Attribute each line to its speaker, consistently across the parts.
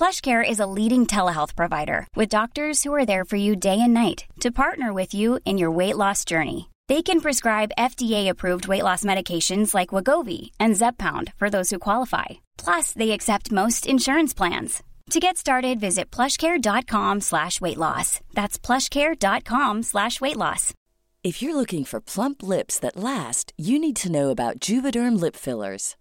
Speaker 1: PlushCare is a leading telehealth provider with doctors who are there for you day and night to partner with you in your weight loss journey. They can prescribe FDA-approved weight loss medications like Wegovy and Zepbound for those who qualify. Plus, they accept most insurance plans. To get started, visit plushcare.com slash weight loss. That's plushcare.com slash weight loss.
Speaker 2: If you're looking for plump lips that last, you need to know about Juvederm lip fillers.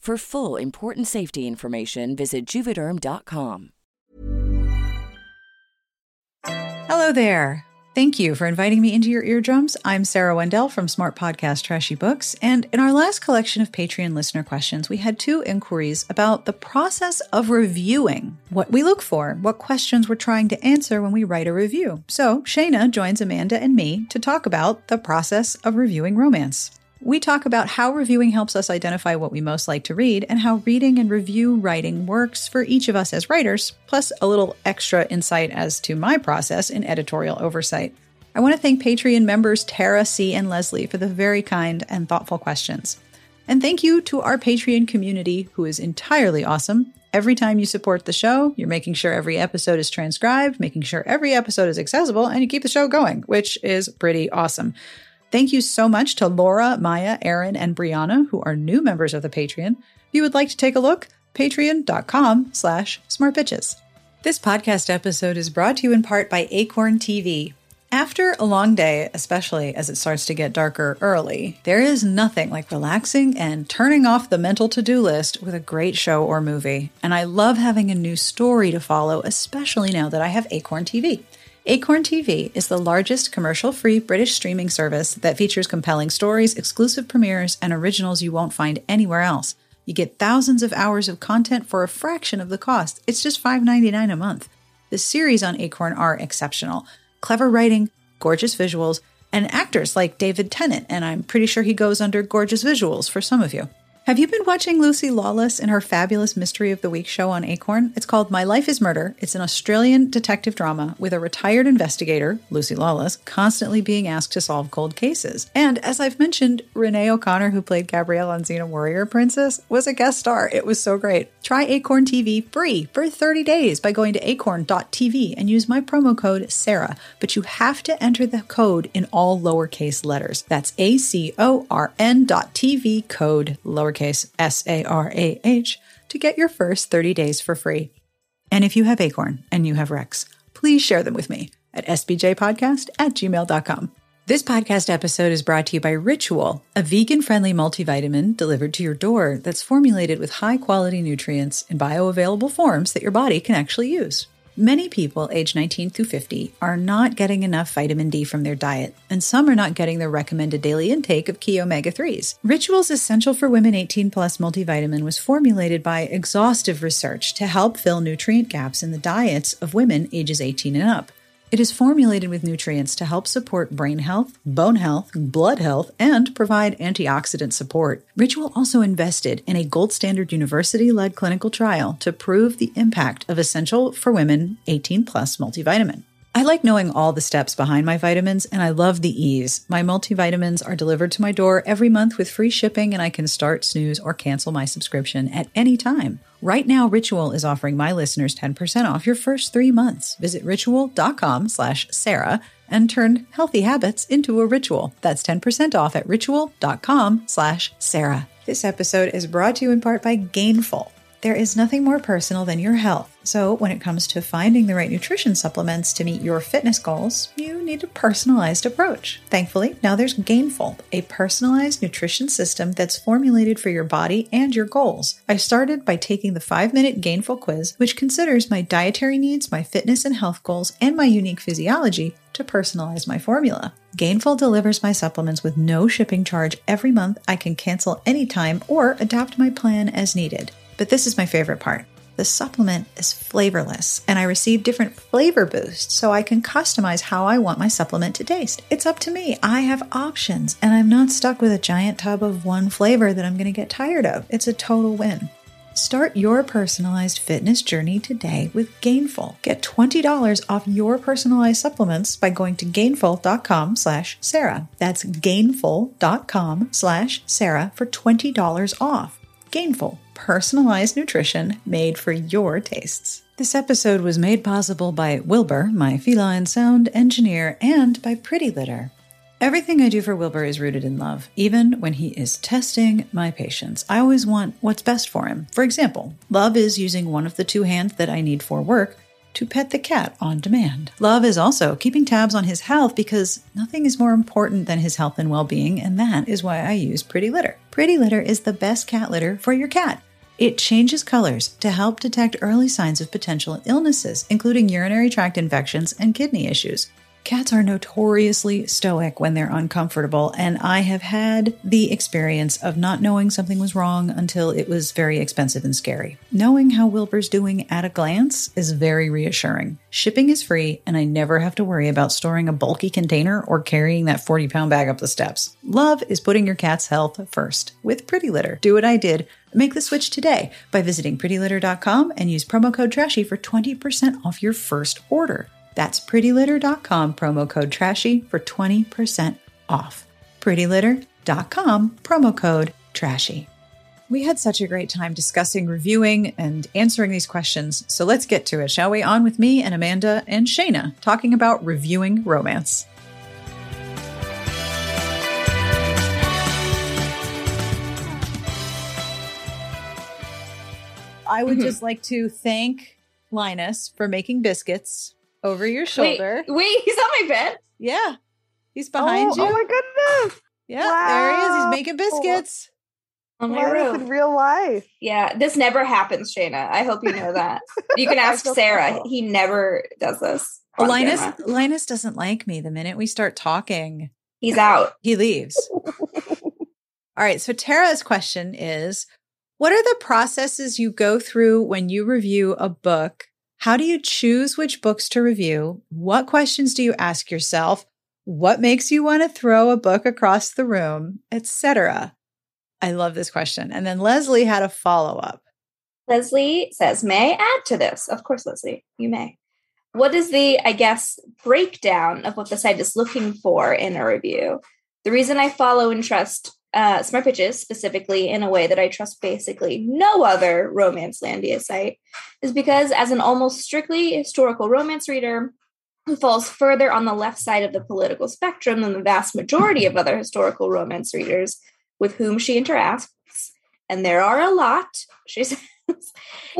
Speaker 2: For full important safety information, visit juvederm.com.
Speaker 3: Hello there. Thank you for inviting me into your eardrums. I'm Sarah Wendell from Smart Podcast Trashy Books. And in our last collection of Patreon listener questions, we had two inquiries about the process of reviewing, what we look for, what questions we're trying to answer when we write a review. So Shana joins Amanda and me to talk about the process of reviewing romance. We talk about how reviewing helps us identify what we most like to read and how reading and review writing works for each of us as writers, plus a little extra insight as to my process in editorial oversight. I want to thank Patreon members Tara, C, and Leslee for the very kind and thoughtful questions. And thank you to our Patreon community, who is entirely awesome. Every time you support the show, you're making sure every episode is transcribed, making sure every episode is accessible, and you keep the show going, which is pretty awesome. Thank you so much to Laura, Maya, Aaron, and Brianna, who are new members of the Patreon. If you would like to take a look, patreon.com slash smartbitches. This podcast episode is brought to you in part by Acorn TV. After a long day, especially as it starts to get darker early, there is nothing like relaxing and turning off the mental to do list with a great show or movie. And I love having a new story to follow, especially now that I have Acorn TV. Acorn TV is the largest commercial free British streaming service that features compelling stories, exclusive premieres, and originals you won't find anywhere else. You get thousands of hours of content for a fraction of the cost. It's just $5.99 a month. The series on Acorn are exceptional clever writing, gorgeous visuals, and actors like David Tennant, and I'm pretty sure he goes under gorgeous visuals for some of you. Have you been watching Lucy Lawless in her fabulous Mystery of the Week show on Acorn? It's called My Life is Murder. It's an Australian detective drama with a retired investigator, Lucy Lawless, constantly being asked to solve cold cases. And as I've mentioned, Renee O'Connor, who played Gabrielle on Xena Warrior Princess, was a guest star. It was so great. Try Acorn TV free for 30 days by going to acorn.tv and use my promo code SARAH. But you have to enter the code in all lowercase letters. That's A C O R N dot TV code lowercase S A R A H, to get your first 30 days for free. And if you have Acorn and you have Rex, please share them with me at sbtbpodcast at gmail.com. This podcast episode is brought to you by Ritual, a vegan friendly multivitamin delivered to your door that's formulated with high quality nutrients in bioavailable forms that your body can actually use. Many people aged 19 through 50 are not getting enough vitamin D from their diet, and some are not getting their recommended daily intake of key omega 3s. Ritual's Essential for Women 18 Plus multivitamin was formulated by exhaustive research to help fill nutrient gaps in the diets of women ages 18 and up. It is formulated with nutrients to help support brain health, bone health, blood health, and provide antioxidant support. Ritual also invested in a gold standard university led clinical trial to prove the impact of Essential for Women 18 Plus multivitamin. I like knowing all the steps behind my vitamins, and I love the ease. My multivitamins are delivered to my door every month with free shipping, and I can start, snooze, or cancel my subscription at any time. Right now, Ritual is offering my listeners 10% off your first three months. Visit ritual.com slash Sarah and turn healthy habits into a ritual. That's 10% off at ritual.com slash Sarah. This episode is brought to you in part by Gainful. There is nothing more personal than your health. So, when it comes to finding the right nutrition supplements to meet your fitness goals, you need a personalized approach. Thankfully, now there's Gainful, a personalized nutrition system that's formulated for your body and your goals. I started by taking the five minute Gainful quiz, which considers my dietary needs, my fitness and health goals, and my unique physiology to personalize my formula. Gainful delivers my supplements with no shipping charge every month. I can cancel anytime or adapt my plan as needed. But this is my favorite part. The supplement is flavorless, and I receive different flavor boosts so I can customize how I want my supplement to taste. It's up to me. I have options, and I'm not stuck with a giant tub of one flavor that I'm going to get tired of. It's a total win. Start your personalized fitness journey today with Gainful. Get $20 off your personalized supplements by going to gainful.com slash Sarah. That's gainful.com slash Sarah for $20 off. Gainful, personalized nutrition made for your tastes. This episode was made possible by Wilbur, my feline sound engineer, and by Pretty Litter. Everything I do for Wilbur is rooted in love, even when he is testing my patience. I always want what's best for him. For example, Love is using one of the two hands that I need for work to pet the cat on demand. Love is also keeping tabs on his health because nothing is more important than his health and well being, and that is why I use Pretty Litter. Pretty Litter is the best cat litter for your cat. It changes colors to help detect early signs of potential illnesses, including urinary tract infections and kidney issues. Cats are notoriously stoic when they're uncomfortable, and I have had the experience of not knowing something was wrong until it was very expensive and scary. Knowing how Wilbur's doing at a glance is very reassuring. Shipping is free, and I never have to worry about storing a bulky container or carrying that 40 pound bag up the steps. Love is putting your cat's health first with Pretty Litter. Do what I did. Make the switch today by visiting prettylitter.com and use promo code TRASHY for 20% off your first order. That's prettylitter.com, promo code trashy for 20% off. prettylitter.com, promo code trashy. We had such a great time discussing, reviewing, and answering these questions. So let's get to it, shall we? On with me and Amanda and Shana talking about reviewing romance. I would
Speaker 4: Mhm.
Speaker 3: just like to thank Linus for making biscuits over your shoulder.
Speaker 4: Wait, wait, he's on my bed.
Speaker 3: Yeah. He's behind
Speaker 5: oh, oh
Speaker 3: you.
Speaker 5: Oh my goodness!
Speaker 3: yeah, there he is. He's making biscuits.
Speaker 4: On my
Speaker 5: Linus
Speaker 4: room.
Speaker 5: in real life.
Speaker 4: Yeah, this never happens, Shana. I hope you know that. You can ask Sarah.
Speaker 5: terrible.
Speaker 4: He never does this.
Speaker 3: Linus
Speaker 4: camera.
Speaker 3: Linus doesn't like me the minute we start talking.
Speaker 4: He's out.
Speaker 3: He leaves. All right, so Tara's question is what are the processes you go through when you review a book? How do you choose which books to review? What questions do you ask yourself? What makes you want to throw a book across the room, etc.? I love this question. And then Leslee had a follow-up.
Speaker 4: Leslee says, May I add to this? Of course, Leslee, you may. What is the, I guess, breakdown of what the site is looking for in a review? The reason I follow and trust uh, Smart Bitches specifically in a way that I trust basically no other Romancelandia site is because, as an almost strictly historical romance reader who falls further on the left side of the political spectrum than the vast majority of other historical romance readers with whom she interacts, and there are a lot, she says,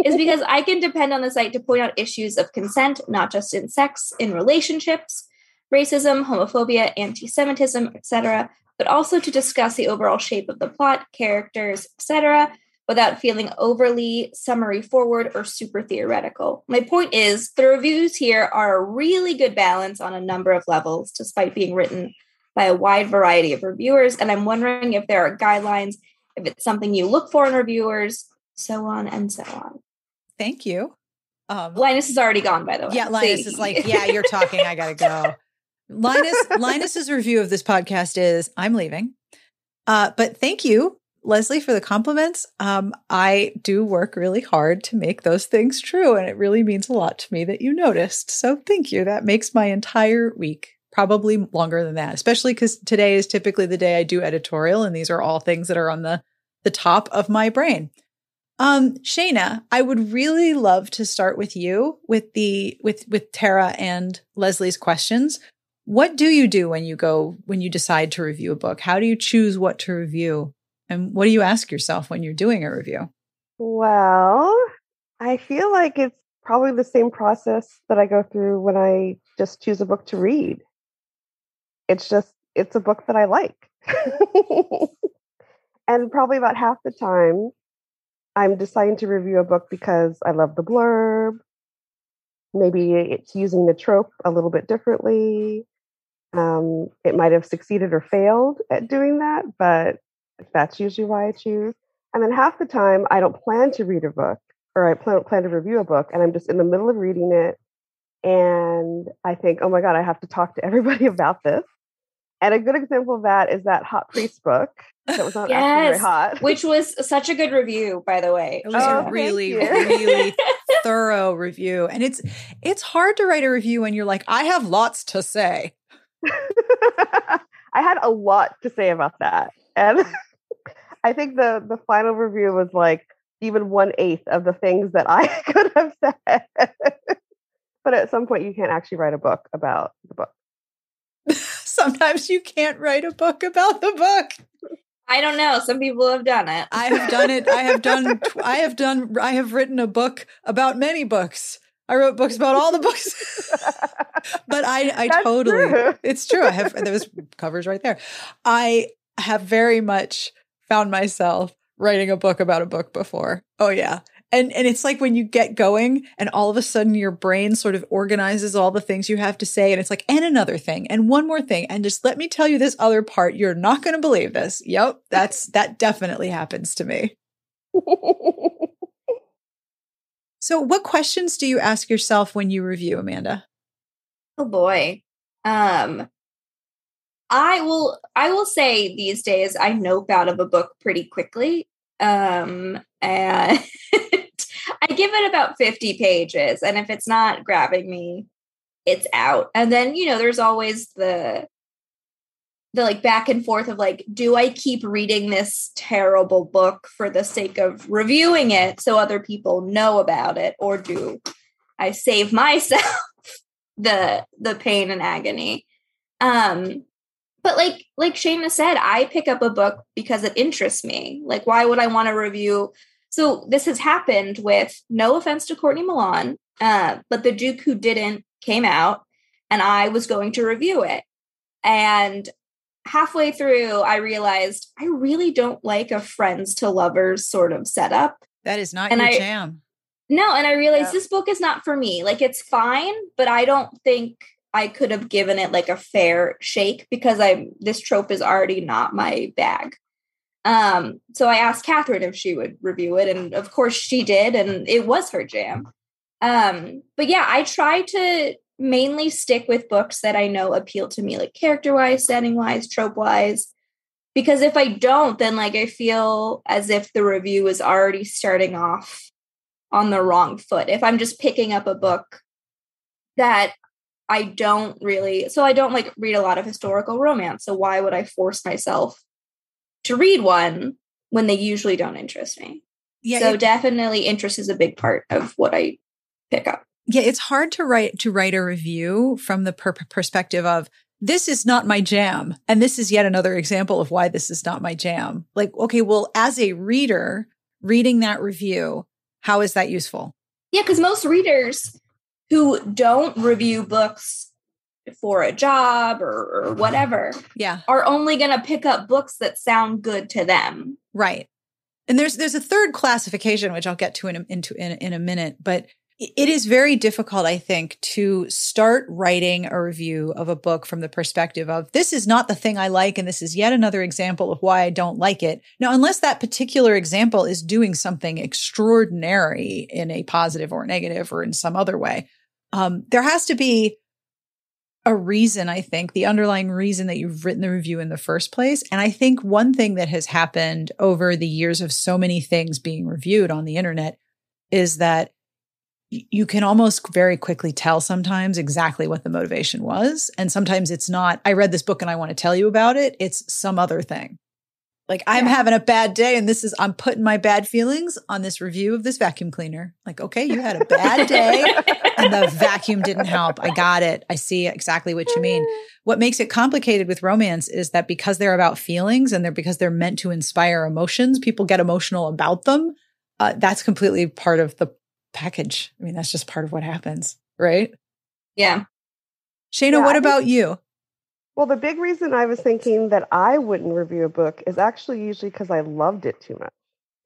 Speaker 4: is because I can depend on the site to point out issues of consent, not just in sex, in relationships, racism, homophobia, anti Semitism, etc., but also to discuss the overall shape of the plot, characters, etc., without feeling overly summary forward or super theoretical. My point is, the reviews here are a really good balance on a number of levels, despite being written by a wide variety of reviewers. And I'm wondering if there are guidelines, if it's something you look for in reviewers, so on and so on.
Speaker 3: Thank you. Um,
Speaker 4: Linus is already gone, by the way.
Speaker 3: Yeah, Linus
Speaker 4: See?
Speaker 3: is like, yeah, you're talking. I gotta go. Linus Linus's review of this podcast is I'm leaving. Uh, but thank you Leslee, for the compliments. Um, I do work really hard to make those things true, and it really means a lot to me that you noticed. So thank you. That makes my entire week probably longer than that, especially because today is typically the day I do editorial, and these are all things that are on the the top of my brain. Um, Shana, I would really love to start with you with the with with Tara and Leslee's questions. What do you do when you go when you decide to review a book? How do you choose what to review? And what do you ask yourself when you're doing a review?
Speaker 5: Well, I feel like it's probably the same process that I go through when I just choose a book to read. It's just it's a book that I like. and probably about half the time I'm deciding to review a book because I love the blurb. Maybe it's using the trope a little bit differently. Um, it might have succeeded or failed at doing that, but that's usually why I choose. And then half the time, I don't plan to read a book or I plan, plan to review a book, and I'm just in the middle of reading it. And I think, oh my God, I have to talk to everybody about this. And a good example of that is that Hot Priest book that was not yes, actually very hot.
Speaker 4: Which was such a good review, by the way.
Speaker 3: It was oh, a really, really thorough review. And it's it's hard to write a review when you're like, I have lots to say.
Speaker 5: I had a lot to say about that. And I think the the final review was like even one eighth of the things that I could have said. but at some point you can't actually write a book about the book.
Speaker 3: Sometimes you can't write a book about the book.
Speaker 4: I don't know. Some people have done it.
Speaker 3: I have done it. I have done. I have done. I have written a book about many books. I wrote books about all the books. but I, I That's totally. True. It's true. I have. There was covers right there. I have very much found myself writing a book about a book before. Oh yeah, and and it's like when you get going and all of a sudden your brain sort of organizes all the things you have to say and it's like and another thing and one more thing and just let me tell you this other part you're not going to believe this yep that's that definitely happens to me so what questions do you ask yourself when you review amanda
Speaker 4: oh boy um i will i will say these days i nope out of a book pretty quickly um and I give it about 50 pages. And if it's not grabbing me, it's out. And then, you know, there's always the the like back and forth of like, do I keep reading this terrible book for the sake of reviewing it so other people know about it? Or do I save myself the the pain and agony? Um but like like Shana said, I pick up a book because it interests me. Like, why would I want to review so this has happened with no offense to Courtney Milan, uh, but the Duke who didn't came out, and I was going to review it. And halfway through, I realized I really don't like a friends to lovers sort of setup.
Speaker 3: That is not and your I, jam.
Speaker 4: No, and I realized yeah. this book is not for me. Like it's fine, but I don't think I could have given it like a fair shake because I this trope is already not my bag. Um, so I asked Catherine if she would review it, and of course she did, and it was her jam. Um, but yeah, I try to mainly stick with books that I know appeal to me, like character wise, setting wise, trope wise. Because if I don't, then like I feel as if the review is already starting off on the wrong foot. If I'm just picking up a book that I don't really, so I don't like read a lot of historical romance. So why would I force myself to read one when they usually don't interest me. Yeah, so it, definitely interest is a big part of what I pick up.
Speaker 3: Yeah, it's hard to write to write a review from the per- perspective of this is not my jam and this is yet another example of why this is not my jam. Like okay, well as a reader reading that review, how is that useful?
Speaker 4: Yeah, cuz most readers who don't review books for a job or, or whatever
Speaker 3: yeah
Speaker 4: are only going to pick up books that sound good to them
Speaker 3: right and there's there's a third classification which i'll get to in a, into in, in a minute but it is very difficult i think to start writing a review of a book from the perspective of this is not the thing i like and this is yet another example of why i don't like it now unless that particular example is doing something extraordinary in a positive or negative or in some other way um, there has to be a reason, I think, the underlying reason that you've written the review in the first place. And I think one thing that has happened over the years of so many things being reviewed on the internet is that you can almost very quickly tell sometimes exactly what the motivation was. And sometimes it's not, I read this book and I want to tell you about it. It's some other thing. Like I'm yeah. having a bad day and this is, I'm putting my bad feelings on this review of this vacuum cleaner. Like, okay, you had a bad day and the vacuum didn't help. I got it. I see exactly what you mean. What makes it complicated with romance is that because they're about feelings and they're because they're meant to inspire emotions, people get emotional about them. Uh, that's completely part of the package. I mean, that's just part of what happens, right?
Speaker 4: Yeah.
Speaker 3: Shana, yeah, what about you?
Speaker 5: Well, the big reason I was thinking that I wouldn't review a book is actually usually because I loved it too much.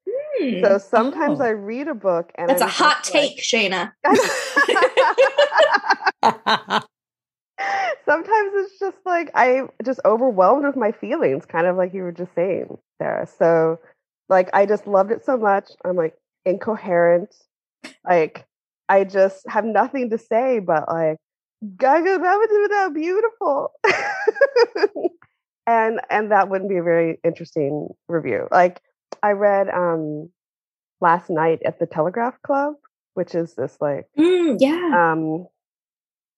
Speaker 5: Hmm. So sometimes oh. I read a book and
Speaker 4: that's I'm a hot take, like, Shana.
Speaker 5: sometimes it's just like I just overwhelmed with my feelings, kind of like you were just saying, Sarah. So like I just loved it so much. I'm like incoherent. Like I just have nothing to say but like Gaga Babadoo beautiful. and and that wouldn't be a very interesting review. Like I read um last night at the Telegraph Club, which is this like
Speaker 4: mm, yeah.
Speaker 5: Um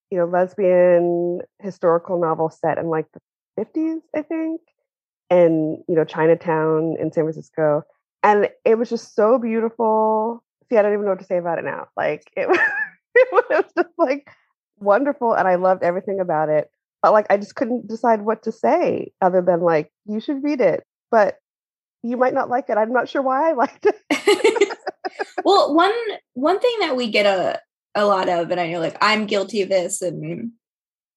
Speaker 5: you know, lesbian historical novel set in like the 50s, I think, and you know, Chinatown in San Francisco. And it was just so beautiful see, I don't even know what to say about it now. Like it, it was just like wonderful, and I loved everything about it. But like, I just couldn't decide what to say other than like, you should read it, but you might not like it. I'm not sure why I liked it.
Speaker 4: well, one one thing that we get a a lot of, and I know like I'm guilty of this, and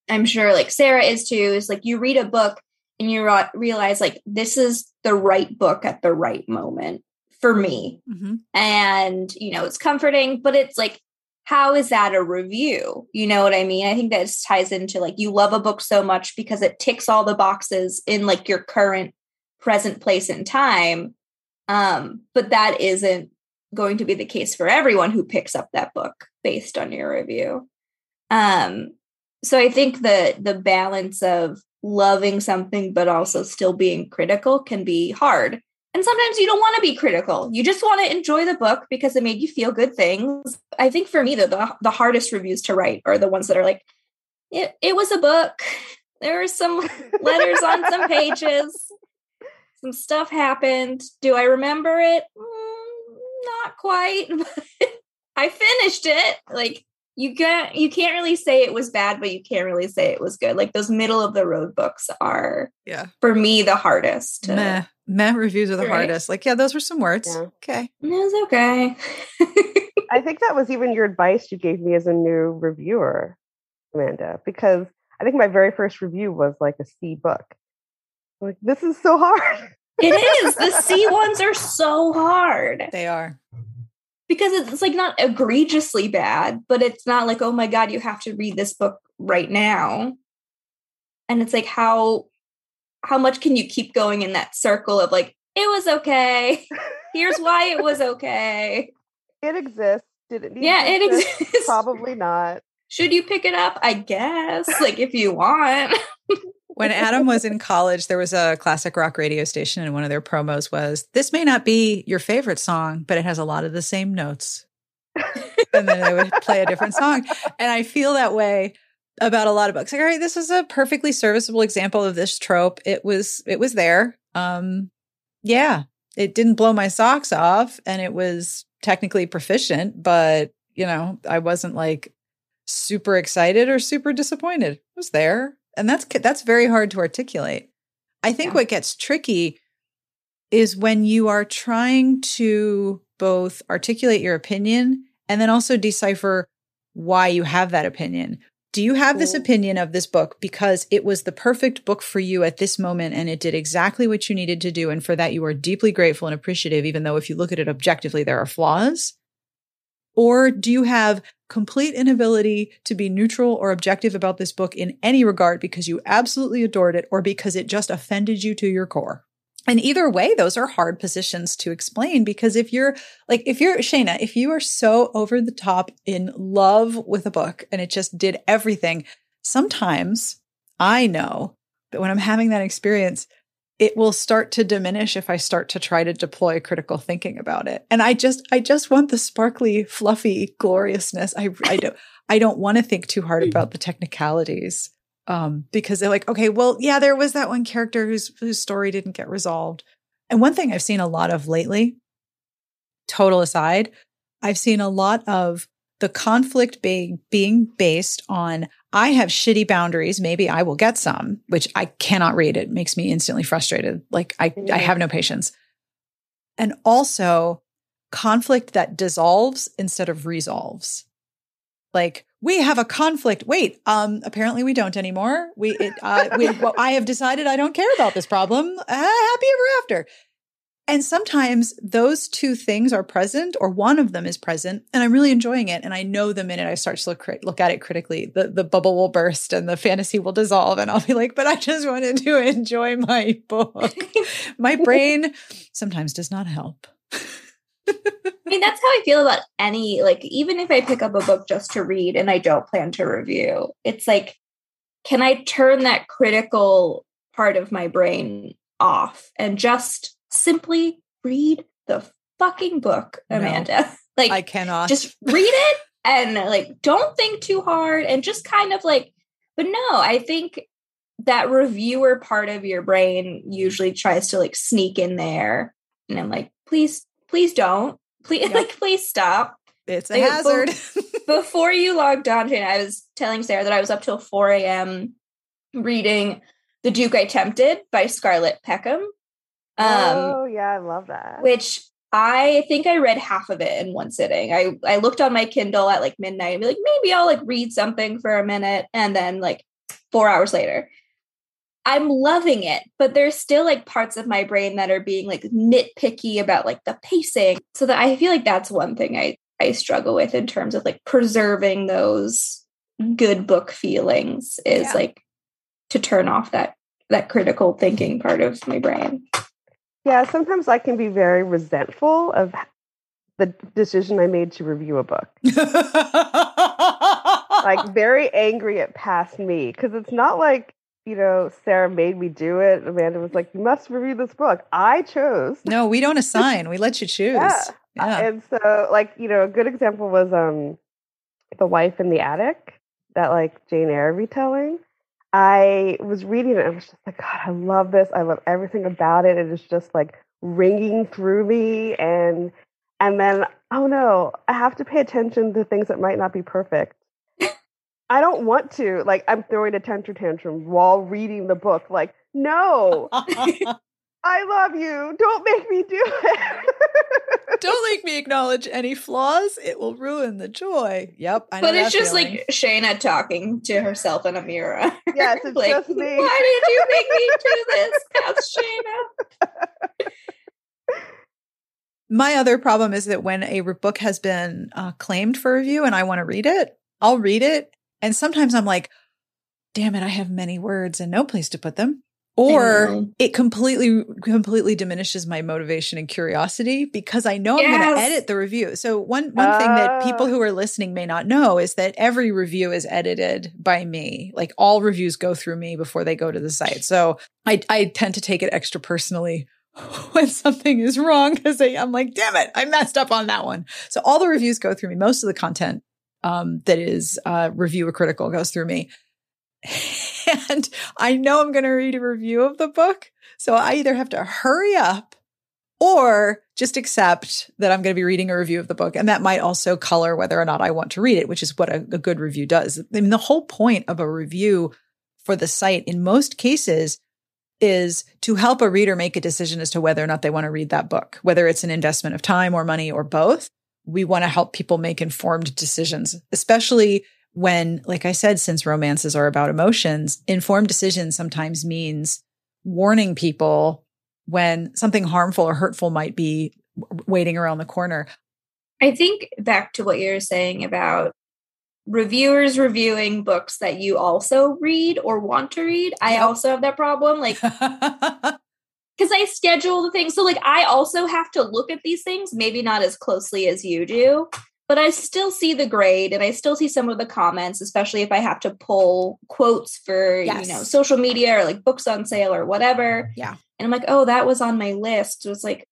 Speaker 4: I'm sure like Sarah is too. Is like you read a book and you realize like this is the right book at the right moment for me. Mm-hmm. And, you know, it's comforting, but it's like, how is that a review? You know what I mean? I think that ties into like you love a book so much because it ticks all the boxes in like your current present place and time. Um, but that isn't going to be the case for everyone who picks up that book based on your review. Um, so I think the the balance of loving something but also still being critical can be hard and sometimes you don't want to be critical. You just want to enjoy the book because it made you feel good things. I think for me, the, the, the hardest reviews to write are the ones that are like, it, it was a book. There were some letters on some pages. Some stuff happened. Do I remember it? Mm, not quite. I finished it. Like you can't you can't really say it was bad, but you can't really say it was good. Like those middle of the road books are
Speaker 3: yeah
Speaker 4: for me the hardest. To,
Speaker 3: Meh. Meh reviews are the right? hardest. Like, yeah, those were some words.
Speaker 5: Yeah.
Speaker 3: Okay.
Speaker 4: It was okay.
Speaker 5: I think that was even your advice you gave me as a new reviewer, Amanda, because I think my very first review was like a C book. Like, this is so hard.
Speaker 4: it is. The C ones are so hard.
Speaker 3: They are.
Speaker 4: Because it's like not egregiously bad, but it's not like, oh my God, you have to read this book right now. And it's like, how how much can you keep going in that circle of like it was okay. Here's why it was okay.
Speaker 5: It exists. Did it
Speaker 4: yeah it exist? exists.
Speaker 5: Probably not.
Speaker 4: Should you pick it up? I guess like if you want
Speaker 3: when adam was in college there was a classic rock radio station and one of their promos was this may not be your favorite song but it has a lot of the same notes and then they would play a different song and i feel that way about a lot of books. Like, all right, this is a perfectly serviceable example of this trope. It was it was there. Um yeah, it didn't blow my socks off and it was technically proficient, but you know, I wasn't like super excited or super disappointed. It was there. And that's that's very hard to articulate. I think yeah. what gets tricky is when you are trying to both articulate your opinion and then also decipher why you have that opinion. Do you have this opinion of this book because it was the perfect book for you at this moment and it did exactly what you needed to do? And for that, you are deeply grateful and appreciative, even though if you look at it objectively, there are flaws? Or do you have complete inability to be neutral or objective about this book in any regard because you absolutely adored it or because it just offended you to your core? And either way, those are hard positions to explain because if you're like, if you're Shana, if you are so over the top in love with a book and it just did everything, sometimes I know that when I'm having that experience, it will start to diminish if I start to try to deploy critical thinking about it. And I just, I just want the sparkly, fluffy gloriousness. I, I don't, I don't want to think too hard about the technicalities. Um, because they're like, okay, well, yeah, there was that one character whose whose story didn't get resolved. And one thing I've seen a lot of lately, total aside, I've seen a lot of the conflict being being based on I have shitty boundaries. Maybe I will get some, which I cannot read. It makes me instantly frustrated. Like I, I have no patience. And also conflict that dissolves instead of resolves. Like we have a conflict. Wait, um, apparently we don't anymore. We, it, uh, we, well, I have decided I don't care about this problem. Uh, happy ever after. And sometimes those two things are present, or one of them is present, and I'm really enjoying it. And I know the minute I start to look look at it critically, the the bubble will burst and the fantasy will dissolve, and I'll be like, "But I just wanted to enjoy my book." my brain sometimes does not help.
Speaker 4: I mean, that's how I feel about any like even if I pick up a book just to read and I don't plan to review, it's like, can I turn that critical part of my brain off and just simply read the fucking book, Amanda.
Speaker 3: No,
Speaker 4: like
Speaker 3: I cannot
Speaker 4: just read it and like don't think too hard and just kind of like but no, I think that reviewer part of your brain usually tries to like sneak in there and I'm like, please, please don't. Please yep. like please stop.
Speaker 3: It's a like, hazard.
Speaker 4: before you logged on, Jane, I was telling Sarah that I was up till 4 a.m. reading The Duke I Tempted by Scarlett Peckham.
Speaker 5: Um, oh yeah, I love that.
Speaker 4: Which I think I read half of it in one sitting. I I looked on my Kindle at like midnight and be like, maybe I'll like read something for a minute, and then like four hours later. I'm loving it, but there's still like parts of my brain that are being like nitpicky about like the pacing. So that I feel like that's one thing I I struggle with in terms of like preserving those good book feelings is yeah. like to turn off that that critical thinking part of my brain.
Speaker 5: Yeah, sometimes I can be very resentful of the decision I made to review a book. like very angry at past me because it's not like you know Sarah made me do it. Amanda was like, "You must review this book." I chose.
Speaker 3: No, we don't assign. we let you choose.
Speaker 5: Yeah. yeah. And so, like you know, a good example was um, the wife in the attic, that like Jane Eyre retelling. I was reading it and I was just like, God, I love this. I love everything about it. It is just like ringing through me. And and then, oh no, I have to pay attention to things that might not be perfect. I don't want to. Like, I'm throwing a temper tantrum while reading the book. Like, no, I love you. Don't make me do it.
Speaker 3: Don't make me acknowledge any flaws. It will ruin the joy. Yep.
Speaker 4: but it's just feeling. like Shana talking to herself in a mirror.
Speaker 5: Yes, it's
Speaker 4: like,
Speaker 5: just me.
Speaker 4: Why did you make me do this? That's Shana.
Speaker 3: My other problem is that when a book has been uh, claimed for review and I want to read it, I'll read it. And sometimes I'm like, damn it, I have many words and no place to put them or it completely completely diminishes my motivation and curiosity because I know yes. I'm going to edit the review. So one one uh. thing that people who are listening may not know is that every review is edited by me. Like all reviews go through me before they go to the site. So I I tend to take it extra personally when something is wrong because I'm like, damn it, I messed up on that one. So all the reviews go through me. Most of the content um, that is uh, reviewer critical goes through me. and I know I'm going to read a review of the book. So I either have to hurry up or just accept that I'm going to be reading a review of the book. And that might also color whether or not I want to read it, which is what a, a good review does. I mean, the whole point of a review for the site in most cases is to help a reader make a decision as to whether or not they want to read that book, whether it's an investment of time or money or both. We want to help people make informed decisions, especially when, like I said, since romances are about emotions, informed decision sometimes means warning people when something harmful or hurtful might be waiting around the corner.
Speaker 4: I think back to what you're saying about reviewers reviewing books that you also read or want to read. I also have that problem. Like, because I schedule the things. So, like, I also have to look at these things, maybe not as closely as you do, but I still see the grade and I still see some of the comments, especially if I have to pull quotes for,
Speaker 3: Yes.
Speaker 4: you know, social media or like books on sale or whatever.
Speaker 3: Yeah.
Speaker 4: And I'm like, oh, that was on my list. It was like,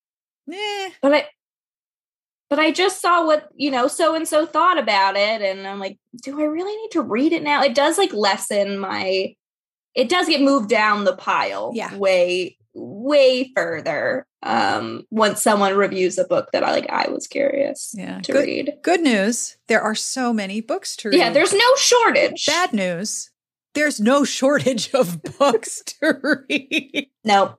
Speaker 3: Eh,
Speaker 4: but I but I just saw what, you know, so and so thought about it. And I'm like, do I really need to read it now? It does like lessen my it does get moved down the pile
Speaker 3: Yeah.
Speaker 4: way, way further. Um, once someone reviews a book that I like I was curious
Speaker 3: yeah.
Speaker 4: to
Speaker 3: Good,
Speaker 4: read.
Speaker 3: good news. There are so many books to read.
Speaker 4: Yeah, there's no shortage.
Speaker 3: bad news. There's no shortage of books to read.
Speaker 4: no.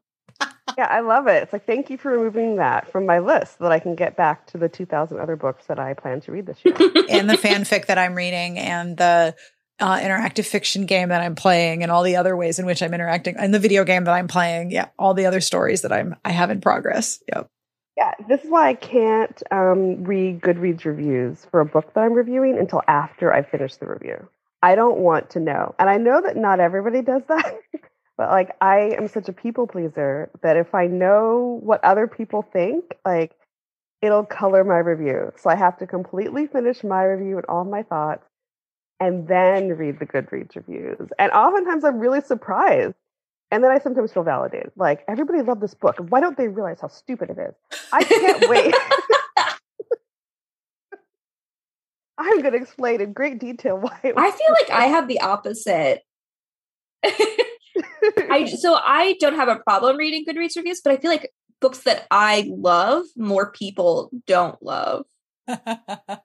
Speaker 5: Yeah, I love it. It's like thank you for removing that from my list so that I can get back to the 2000 other books that I plan to read this year.
Speaker 3: and the fanfic that I'm reading and the uh, interactive fiction game that I'm playing and all the other ways in which I'm interacting and the video game that I'm playing. Yeah, all the other stories that I'm I have in progress. Yep.
Speaker 5: yeah, this is why I can't um, read Goodreads reviews for a book that I'm reviewing until after I finish the review. I don't want to know. And I know that not everybody does that. But like I am such a people pleaser that if I know what other people think, like it'll color my review. So I have to completely finish my review and all my thoughts and then read the Goodreads reviews. And oftentimes I'm really surprised. And then I sometimes feel validated. Like everybody loved this book. Why don't they realize how stupid it is? I can't wait. I'm going to explain in great detail why.
Speaker 4: I feel like I have the opposite. I so I don't have a problem reading Goodreads reviews, but I feel like books that I love, more people don't love.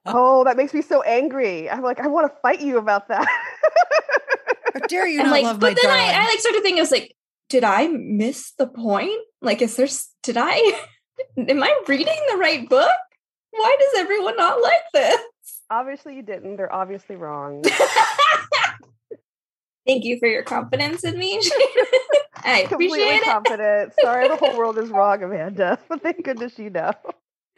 Speaker 5: Oh, that makes me so angry. I'm like, I want to fight you about that.
Speaker 3: How dare you
Speaker 4: And
Speaker 3: not
Speaker 4: like,
Speaker 3: love my
Speaker 4: but then I. I like started thinking, think, I was like, did I miss the point? Like, is there? Did I? am I reading the right book? Why does everyone not like this?
Speaker 5: obviously, you didn't. They're obviously wrong.
Speaker 4: Thank you for your confidence in me. I
Speaker 5: Completely
Speaker 4: appreciate it.
Speaker 5: confident. Sorry, the whole world is wrong, Amanda. But thank goodness you know.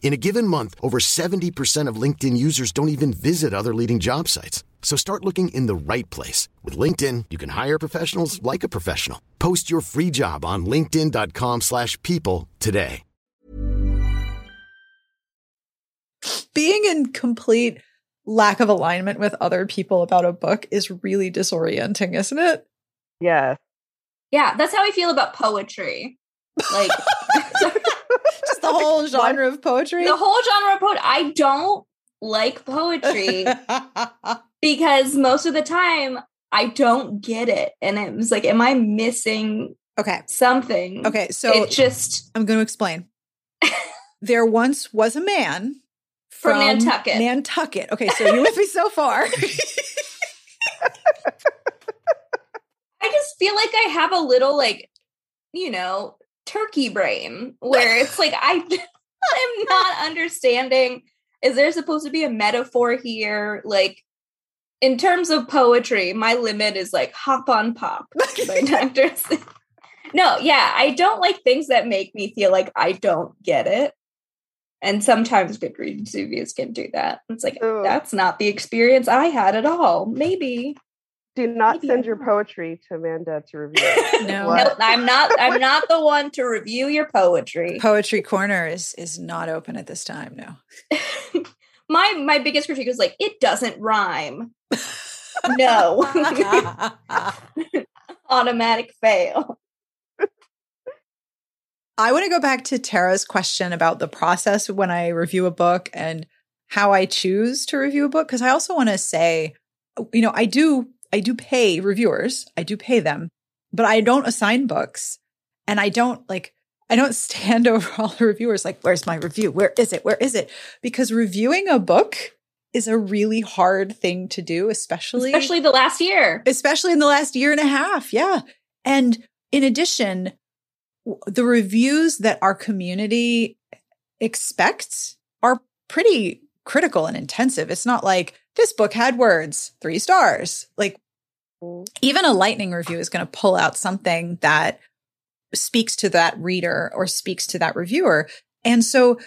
Speaker 6: In a given month, over 70% of LinkedIn users don't even visit other leading job sites. So start looking in the right place. With LinkedIn, you can hire professionals like a professional. Post your free job on linkedin.com/people slash people today.
Speaker 3: Being in complete lack of alignment with other people about a book is really disorienting, isn't it?
Speaker 5: Yes.
Speaker 4: Yeah, that's how I feel about poetry. Like
Speaker 3: Just the whole genre of poetry.
Speaker 4: the whole genre of poetry. I don't like poetry because most of the time I don't get it. And it was like, am I missing
Speaker 3: okay.
Speaker 4: something?
Speaker 3: Okay. So
Speaker 4: it just
Speaker 3: I'm going to explain. there once was a man
Speaker 4: From Nantucket.
Speaker 3: Nantucket. Okay, so you're with me so far.
Speaker 4: I just feel like I have a little like, you know, turkey brain where it's like I I'm not understanding is there supposed to be a metaphor here like in terms of poetry my limit is like hop on pop by Dr. Seuss. No, yeah, I don't like things that make me feel like I don't get it. And sometimes Goodreads reviews can do that. It's like
Speaker 5: Ooh.
Speaker 4: that's not the experience I had at all. Maybe
Speaker 5: Do not
Speaker 4: Maybe
Speaker 5: send your poetry to Amanda to review.
Speaker 3: No.
Speaker 4: No, I'm not. I'm not the one to review your poetry.
Speaker 3: Poetry Corner is is not open at this time. No.
Speaker 4: my my biggest critique was like it doesn't rhyme. no, automatic fail.
Speaker 3: I want to go back to Tara's question about the process when I review a book and how I choose to review a book because I also want to say, you know, I do I do pay reviewers. I do pay them, but I don't assign books and I don't like I don't stand over all the reviewers like, where's my review? Where is it? Where is it? Because reviewing a book is a really hard thing to do, especially
Speaker 4: especially the last year.
Speaker 3: Especially in the last year and a half. Yeah. And in addition, the reviews that our community expects are pretty critical and intensive. It's not like this book had words, three stars. Like mm. even a lightning review is going to pull out something that speaks to that reader or speaks to that reviewer. And so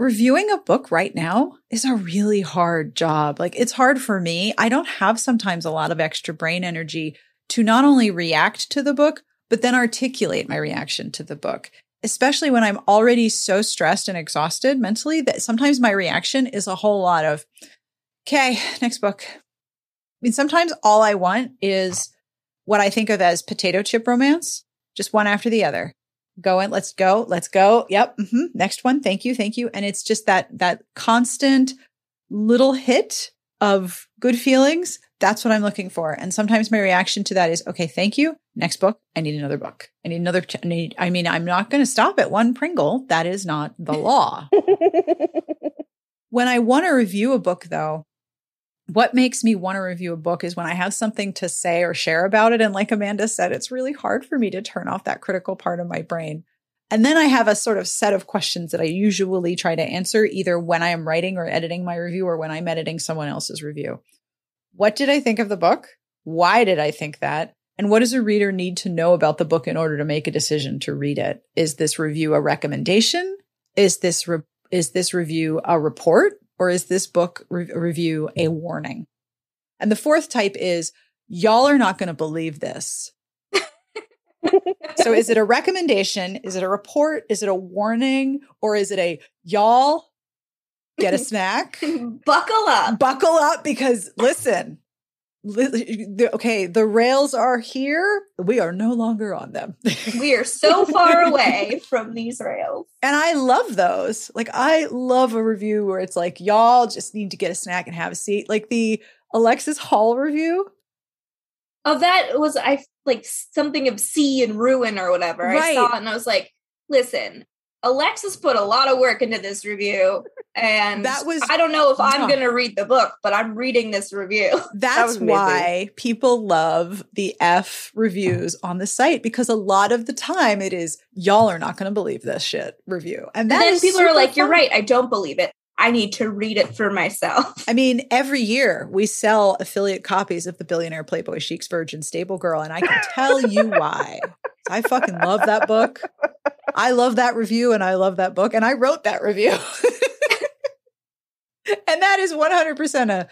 Speaker 3: reviewing a book right now is a really hard job. Like it's hard for me. I don't have sometimes a lot of extra brain energy to not only react to the book, but then articulate my reaction to the book, especially when I'm already so stressed and exhausted mentally that sometimes my reaction is a whole lot of, okay, next book. I mean, sometimes all I want is what I think of as potato chip romance, just one after the other. Go in, let's go, let's go. Yep. Mm-hmm. Next one. Thank you. Thank you. And it's just that, that constant little hit of good feelings that's what I'm looking for. And sometimes my reaction to that is, okay, thank you. Next book. I need another book. I need another. I, need, I mean, I'm not going to stop at one Pringle. That is not the law. when I want to review a book, though, what makes me want to review a book is when I have something to say or share about it. And like Amanda said, it's really hard for me to turn off that critical part of my brain. And then I have a sort of set of questions that I usually try to answer either when I am writing or editing my review or when I'm editing someone else's review. What did I think of the book? Why did I think that? And what does a reader need to know about the book in order to make a decision to read it? Is this review a recommendation? Is this re- is this review a report or is this book re- review a warning? And the fourth type is y'all are not going to believe this. so is it a recommendation? Is it a report? Is it a warning? Or is it a y'all get a snack.
Speaker 4: Buckle up.
Speaker 3: Buckle up because listen, okay, the rails are here. We are no longer on them.
Speaker 4: we are so far away from these rails.
Speaker 3: And I love those. Like, I love a review where it's like, y'all just need to get a snack and have a seat. Like the Alexis Hall review.
Speaker 4: Oh, that was I like something of sea and ruin or whatever. Right. I saw it and I was like, listen, Alexis put a lot of work into this review. And that was I don't know if I'm going to read the book, but I'm reading this review.
Speaker 3: That's that why people love the F reviews on the site because a lot of the time it is y'all are not going to believe this shit review. And,
Speaker 4: then people are like, fun. "You're right, I don't believe it." I need to read it for myself.
Speaker 3: I mean, every year we sell affiliate copies of the Billionaire Playboy Sheikh's Virgin Stable Girl, and I can tell you why. I fucking love that book. I love that review and I love that book. And I wrote that review. and that is 100% a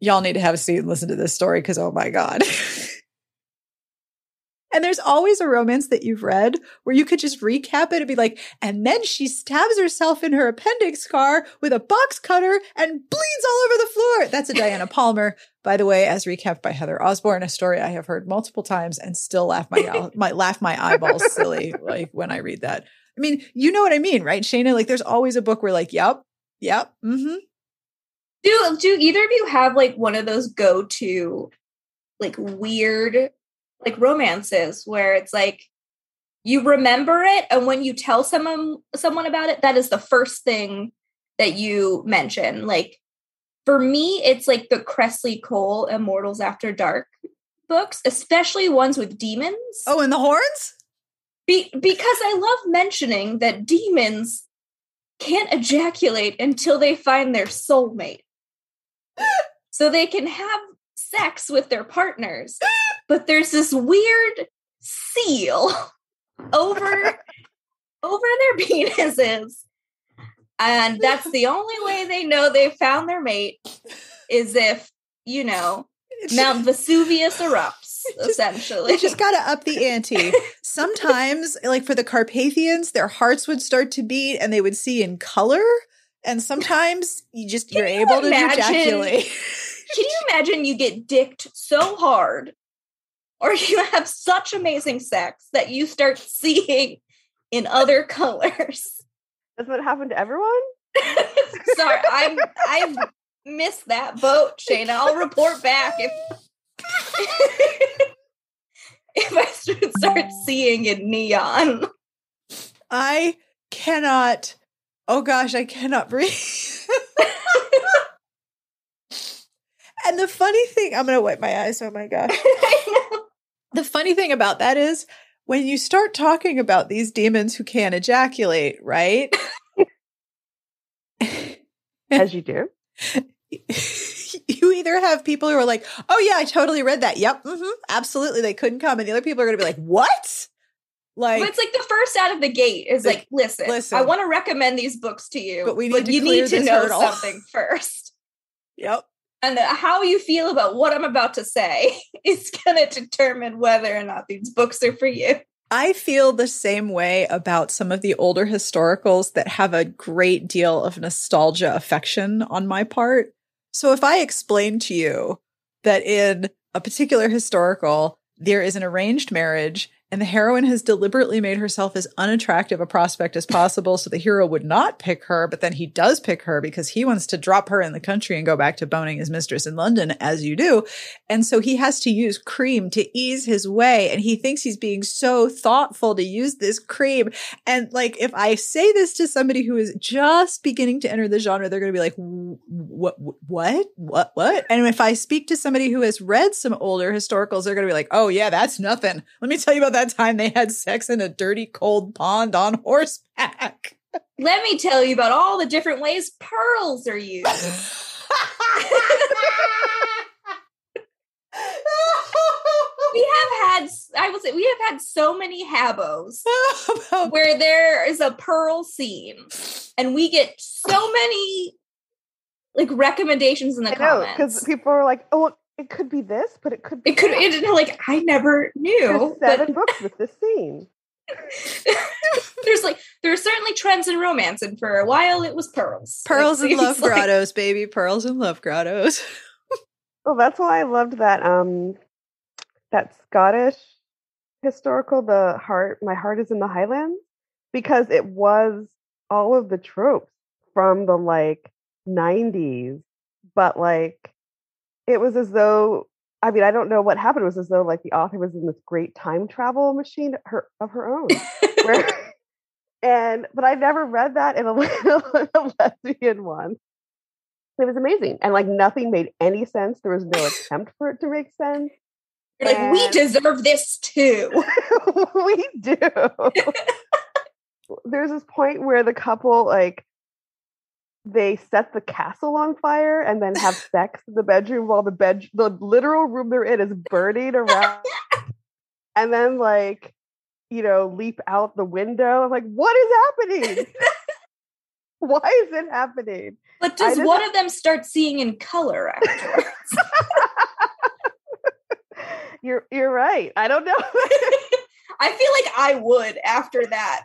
Speaker 3: y'all need to have a seat and listen to this story because oh my God. And there's always a romance that you've read where you could just recap it and be like, and then she stabs herself in her appendix scar with a box cutter and bleeds all over the floor. That's a Diana Palmer, by the way, as recapped by Heather Osborne, a story I have heard multiple times and still laugh my, my laugh my eyeballs silly like when I read that. I mean, you know what I mean, right, Shana? Like there's always a book where like, yep, yep, mm-hmm.
Speaker 4: Do do either of you have like one of those go to like weird like romances where it's like you remember it and when you tell someone someone about it that is the first thing that you mention. Like for me it's like the Kresley Cole Immortals After Dark books especially ones with demons.
Speaker 3: Oh and the horns?
Speaker 4: Be- because I love mentioning that demons can't ejaculate until they find their soulmate. So they can have sex with their partners but there's this weird seal over over their penises. And that's the only way they know they found their mate is if you know mount vesuvius erupts essentially.
Speaker 3: they just gotta up the ante. Sometimes like for the carpathians their hearts would start to beat and they would see in color and sometimes you just Can you're you able imagine, to ejaculate.
Speaker 4: Can you imagine you get dicked so hard or you have such amazing sex that you start seeing in other colors.
Speaker 5: Does that happen to everyone?
Speaker 4: Sorry, I'm I've missed that boat, Shana. I'll report back if if I should start seeing in neon.
Speaker 3: I cannot. Oh gosh, I cannot breathe. and the funny thing, I'm going to wipe my eyes. Oh my gosh. The funny thing about that is when you start talking about these demons who can't ejaculate, right?
Speaker 5: As you do.
Speaker 3: you either have people who are like, "Oh yeah, I totally read that. Yep, mm-hmm, absolutely, they couldn't come," and the other people are going to be like, "What?"
Speaker 4: Like, but it's like the first out of the gate is like, listen, listen, I want to recommend these books to you,
Speaker 3: but we need to
Speaker 4: you need to know
Speaker 3: hurdle.
Speaker 4: something first.
Speaker 3: Yep.
Speaker 4: And how you feel about what I'm about to say is going to determine whether or not these books are for you.
Speaker 3: I feel the same way about some of the older historicals that have a great deal of nostalgia affection on my part. So if I explain to you that in a particular historical, there is an arranged marriage and the heroine has deliberately made herself as unattractive a prospect as possible so the hero would not pick her, but then he does pick her because he wants to drop her in the country and go back to boning his mistress in London, as you do. And so he has to use cream to ease his way. And he thinks he's being so thoughtful to use this cream. And like, if I say this to somebody who is just beginning to enter the genre, they're going to be like, what, what, what, what? And if I speak to somebody who has read some older historicals, they're going to be like, oh yeah, that's nothing. Let me tell you about that that time they had sex in a dirty, cold pond on horseback.
Speaker 4: Let me tell you about all the different ways pearls are used. we have had i will say we have had so many habos where there is a pearl scene and we get so many like recommendations in the I comments
Speaker 5: because people are like oh it could be this, but it could.
Speaker 4: Be it could. It, like I never knew.
Speaker 5: There's seven but... books with this scene.
Speaker 4: there's like there are certainly trends in romance, and for a while it was pearls.
Speaker 3: Pearls and love like... grottos, baby. Pearls and love grottos.
Speaker 5: well, that's why I loved that. Um, that Scottish historical, the heart. My heart is in the Highlands, because it was all of the tropes from the like 90s, but like it was as though I mean, I don't know what happened. It was as though like the author was in this great time travel machine her, of her own. where, and but I've never read that in a, a lesbian one. It was amazing, and like nothing made any sense. There was no attempt for it to make sense.
Speaker 4: You're like, we deserve this too.
Speaker 5: we do. There's this point where the couple like they set the castle on fire and then have sex in the bedroom while the bed the literal room they're in is burning around. And then like you know leap out the window. I'm like what is happening? Why is it happening?
Speaker 4: But does one of them start seeing in color afterwards?
Speaker 5: You're you're right. I don't know.
Speaker 4: I feel like i would after that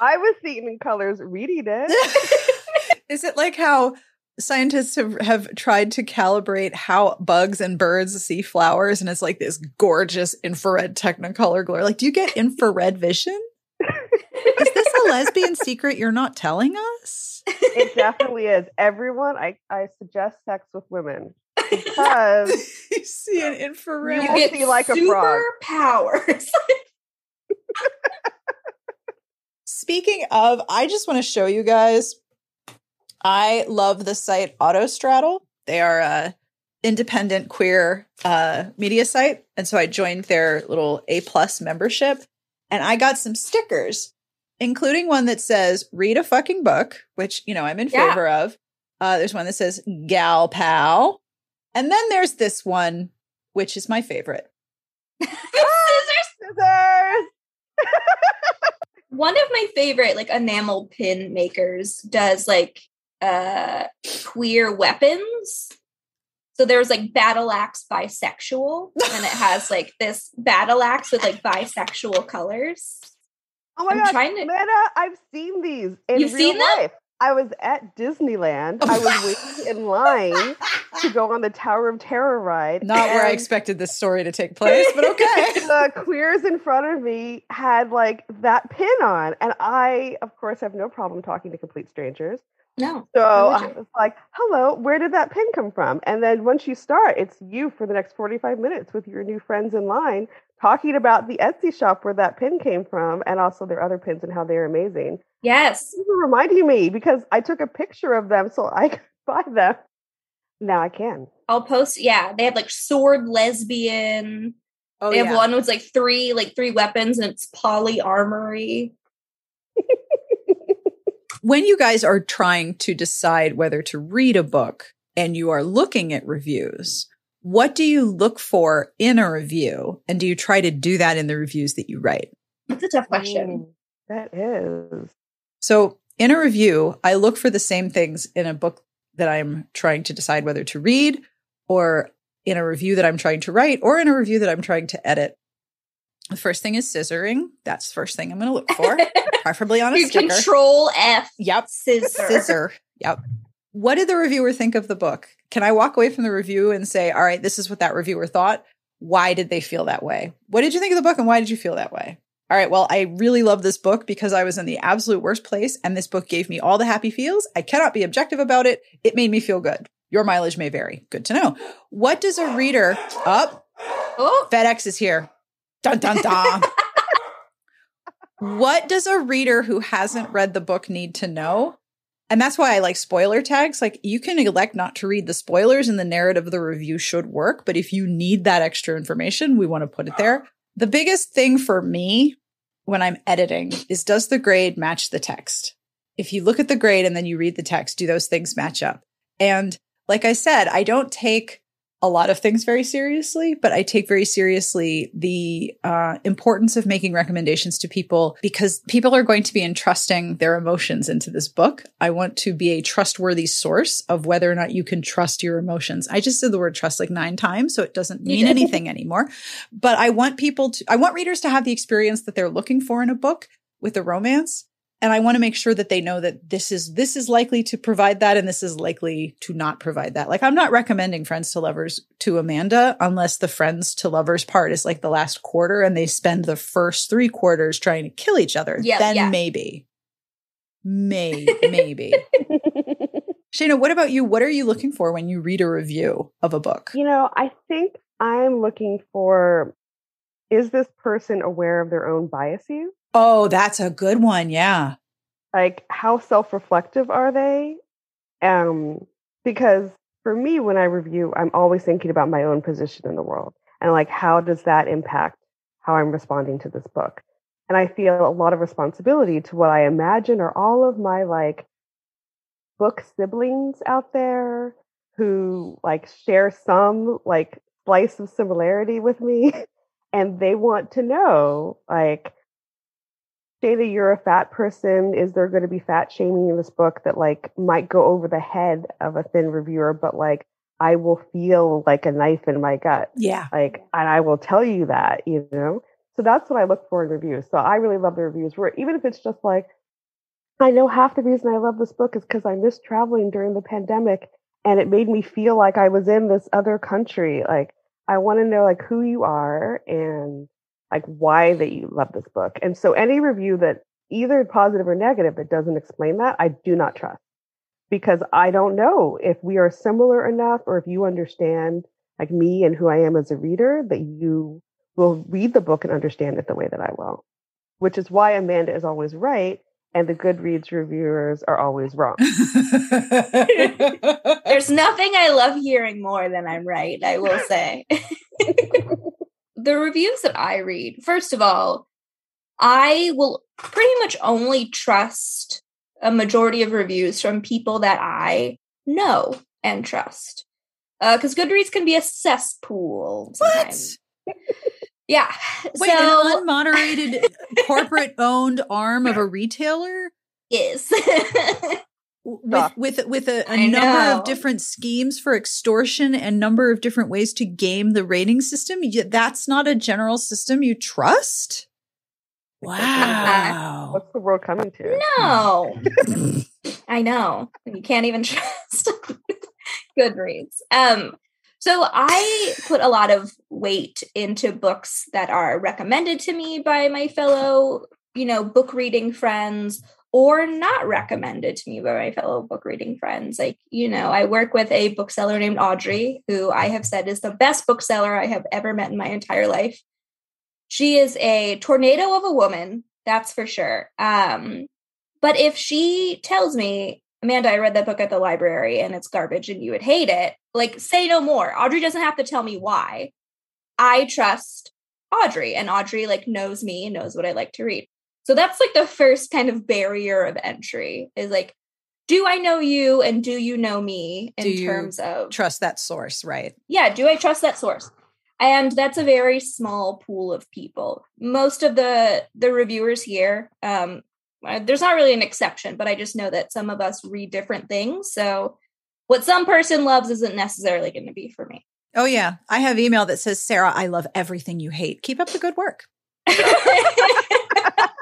Speaker 5: I was seeing in colors reading it.
Speaker 3: Is it like how scientists have, have tried to calibrate how bugs and birds see flowers and it's like this gorgeous infrared technicolor glare? Like, do you get infrared vision? is this a lesbian secret you're not telling us?
Speaker 5: It definitely is. Everyone, I, I suggest sex with women because
Speaker 3: you see an infrared.
Speaker 4: You get see like a frog. powers.
Speaker 3: Speaking of, I just want to show you guys. I love the site Autostraddle. They are a independent queer uh, media site, and so I joined their little A plus membership, and I got some stickers, including one that says "Read a fucking book," which you know I'm in yeah. favor of. Uh, there's one that says "Gal Pal," and then there's this one, which is my favorite.
Speaker 4: scissors, scissors. one of my favorite like enamel pin makers does like uh queer weapons. So there's like battle axe bisexual and it has like this battle axe with like bisexual colors.
Speaker 5: Oh my I'm god trying to... Meta, i've seen these in You've real life. them? I was at Disneyland. I was waiting in line to go on the Tower of Terror ride.
Speaker 3: Not where I expected this story to take place, but okay.
Speaker 5: the queers in front of me had like that pin on. And I, of course, have no problem talking to complete strangers.
Speaker 4: No.
Speaker 5: So
Speaker 4: Why
Speaker 5: I was like, hello, where did that pin come from? And then once you start, it's you for the next 45 minutes with your new friends in line talking about the Etsy shop where that pin came from and also their other pins and how they're amazing.
Speaker 4: Yes.
Speaker 5: You were reminding me because I took a picture of them so I could buy them. Now I can.
Speaker 4: I'll post. Yeah, they have like sword lesbian.
Speaker 3: Oh,
Speaker 4: they have one with like three, like three weapons, and it's poly armory.
Speaker 3: When you guys are trying to decide whether to read a book and you are looking at reviews, what do you look for in a review? And do you try to do that in the reviews that you write?
Speaker 4: That's a tough question.
Speaker 5: Mm, that is.
Speaker 3: So, in a review, I look for the same things in a book that I'm trying to decide whether to read, or in a review that I'm trying to write, or in a review that I'm trying to edit. The first thing is scissoring. That's the first thing I'm going to look for, preferably on a
Speaker 4: You
Speaker 3: sticker.
Speaker 4: control F
Speaker 3: Yep.
Speaker 4: scissor.
Speaker 3: Scissor. Yep. What did the reviewer think of the book? Can I walk away from the review and say, all right, this is what that reviewer thought? Why did they feel that way? What did you think of the book and why did you feel that way? All right, well, I really love this book because I was in the absolute worst place and this book gave me all the happy feels. I cannot be objective about it. It made me feel good. Your mileage may vary. Good to know. What does a reader up?
Speaker 4: Oh,
Speaker 3: FedEx is here. Dun dun dun. what does a reader who hasn't read the book need to know? And that's why I like spoiler tags. Like you can elect not to read the spoilers and the narrative of the review should work. But if you need that extra information, we want to put it there. The biggest thing for me when I'm editing is does the grade match the text? If you look at the grade and then you read the text, do those things match up? And like I said, I don't take a lot of things very seriously, but I take very seriously the uh, importance of making recommendations to people because people are going to be entrusting their emotions into this book. I want to be a trustworthy source of whether or not you can trust your emotions. I just said the word trust like nine times, so it doesn't mean anything anymore. But I want people to, I want readers to have the experience that they're looking for in a book with a romance and i want to make sure that they know that this is this is likely to provide that and this is likely to not provide that. Like i'm not recommending friends to lovers to amanda unless the friends to lovers part is like the last quarter and they spend the first three quarters trying to kill each other.
Speaker 4: Yeah,
Speaker 3: then
Speaker 4: yeah.
Speaker 3: maybe. Maybe maybe. Shana what about you? What are you looking for when you read a review of a book?
Speaker 5: You know, I think I'm looking for is this person aware of their own biases?
Speaker 3: Oh that's a good one yeah
Speaker 5: Like how self-reflective are they? Um because for me when I review, I'm always thinking about my own position in the world and like how does that impact how I'm responding to this book? And I feel a lot of responsibility to what I imagine are all of my like book siblings out there who like share some like slice of similarity with me and they want to know like Shana, you're a fat person. Is there going to be fat shaming in this book that like might go over the head of a thin reviewer, but like I will feel like a knife in my gut.
Speaker 3: yeah
Speaker 5: Like, and I will tell you that, you know? So that's what I look for in reviews. So I really love the reviews where even if it's just like, I know half the reason I love this book is because I missed traveling during the pandemic and it made me feel like I was in this other country. Like, I want to know like who you are and like why that you love this book. And so any review that either positive or negative that doesn't explain that, I do not trust because I don't know if we are similar enough or if you understand like me and who I am as a reader that you will read the book and understand it the way that I will. Which is why Amanda is always right and the Goodreads reviewers are always wrong.
Speaker 4: There's nothing I love hearing more than I'm right, I will say. the reviews that I read, first of all, I will pretty much only trust a majority of reviews from people that I know and trust. Uh, because Goodreads can be a cesspool
Speaker 3: what.
Speaker 4: Yeah.
Speaker 3: Wait,
Speaker 4: so
Speaker 3: an unmoderated corporate owned arm of a retailer
Speaker 4: is.
Speaker 3: with with with a, a
Speaker 4: I
Speaker 3: number
Speaker 4: know.
Speaker 3: of different schemes for extortion and number of different ways to game the rating system. That's not a general system you trust. Wow.
Speaker 5: What's the world coming to?
Speaker 4: no. I know. You can't even trust Goodreads. Um, so I put a lot of weight into books that are recommended to me by my fellow, you know, book reading friends or not recommended to me by my fellow book reading friends. Like, you know, I work with a bookseller named Audrey, who I have said is the best bookseller I have ever met in my entire life. She is a tornado of a woman, that's for sure. Um, but if she tells me, Amanda, I read that book at the library and it's garbage and you would hate it, like, say no more. Audrey doesn't have to tell me why. I trust Audrey, and Audrey like knows me knows what I like to read. So that's like the first kind of barrier of entry is like, do I know you and do you know me in terms of
Speaker 3: trust that source, right?
Speaker 4: Yeah, do I trust that source? And that's a very small pool of people. Most of the the reviewers here, um, uh, there's not really an exception, but I just know that some of us read different things. So what some person loves isn't necessarily going to be for me.
Speaker 3: Oh yeah, I have email that says, "Sarah, I love everything you hate. Keep up the good work."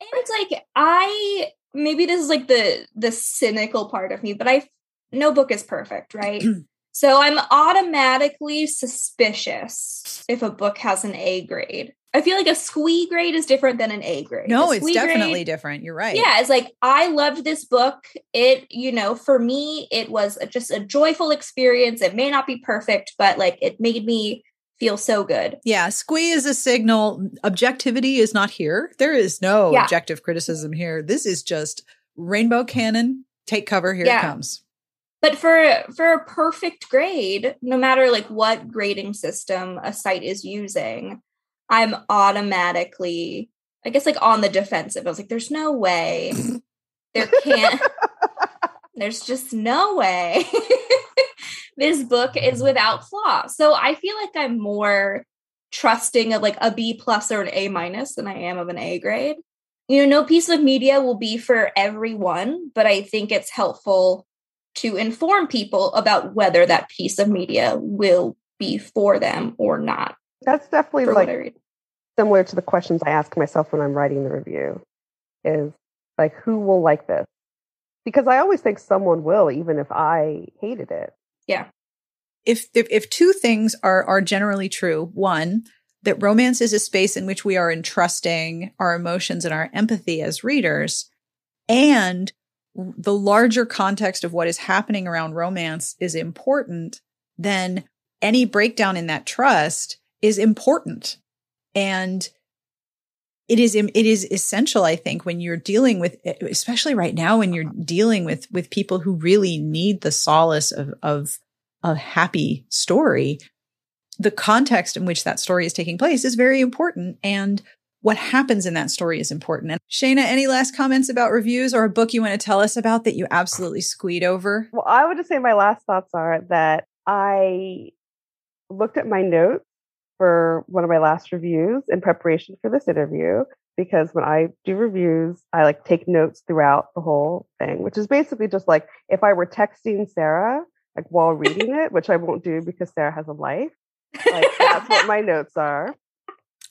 Speaker 4: it's like I maybe this is like the the cynical part of me, but I no book is perfect, right? so I'm automatically suspicious if a book has an A grade. I feel like a squee grade is different than an A grade.
Speaker 3: No, it's definitely grade, different. You're right.
Speaker 4: Yeah, it's like I loved this book. It, you know, for me, it was just a joyful experience. It may not be perfect, but like it made me feel so good.
Speaker 3: Yeah, squee is a signal. Objectivity is not here. There is no yeah. objective criticism here. This is just rainbow cannon. Take cover. Here yeah. it comes.
Speaker 4: But for for a perfect grade, no matter like what grading system a site is using, I'm automatically, I guess, like on the defensive. I was like, "There's no way. there can't. there's just no way." this book is mm-hmm. without flaw. So I feel like I'm more trusting of like a B plus or an A minus than I am of an A grade. You know, no piece of media will be for everyone, but I think it's helpful to inform people about whether that piece of media will be for them or not.
Speaker 5: That's definitely like similar to the questions I ask myself when I'm writing the review is like, who will like this? Because I always think someone will, even if I hated it.
Speaker 4: Yeah.
Speaker 3: If, if, two things are are generally true, one, that romance is a space in which we are entrusting our emotions and our empathy as readers, and the larger context of what is happening around romance is important, then any breakdown in that trust is important. And it is it is essential i think when you're dealing with especially right now when you're uh-huh. dealing with with people who really need the solace of of a happy story, the context in which that story is taking place is very important. And what happens in that story is important. And Shana, any last comments about reviews or a book you want to tell us about that you absolutely squeed over?
Speaker 5: Well, I would just say my last thoughts are that I looked at my notes for one of my last reviews in preparation for this interview because when I do reviews, I like take notes throughout the whole thing, which is basically just like if I were texting Sarah, like while reading it, which I won't do because Sarah has a life. Like that's what my notes are.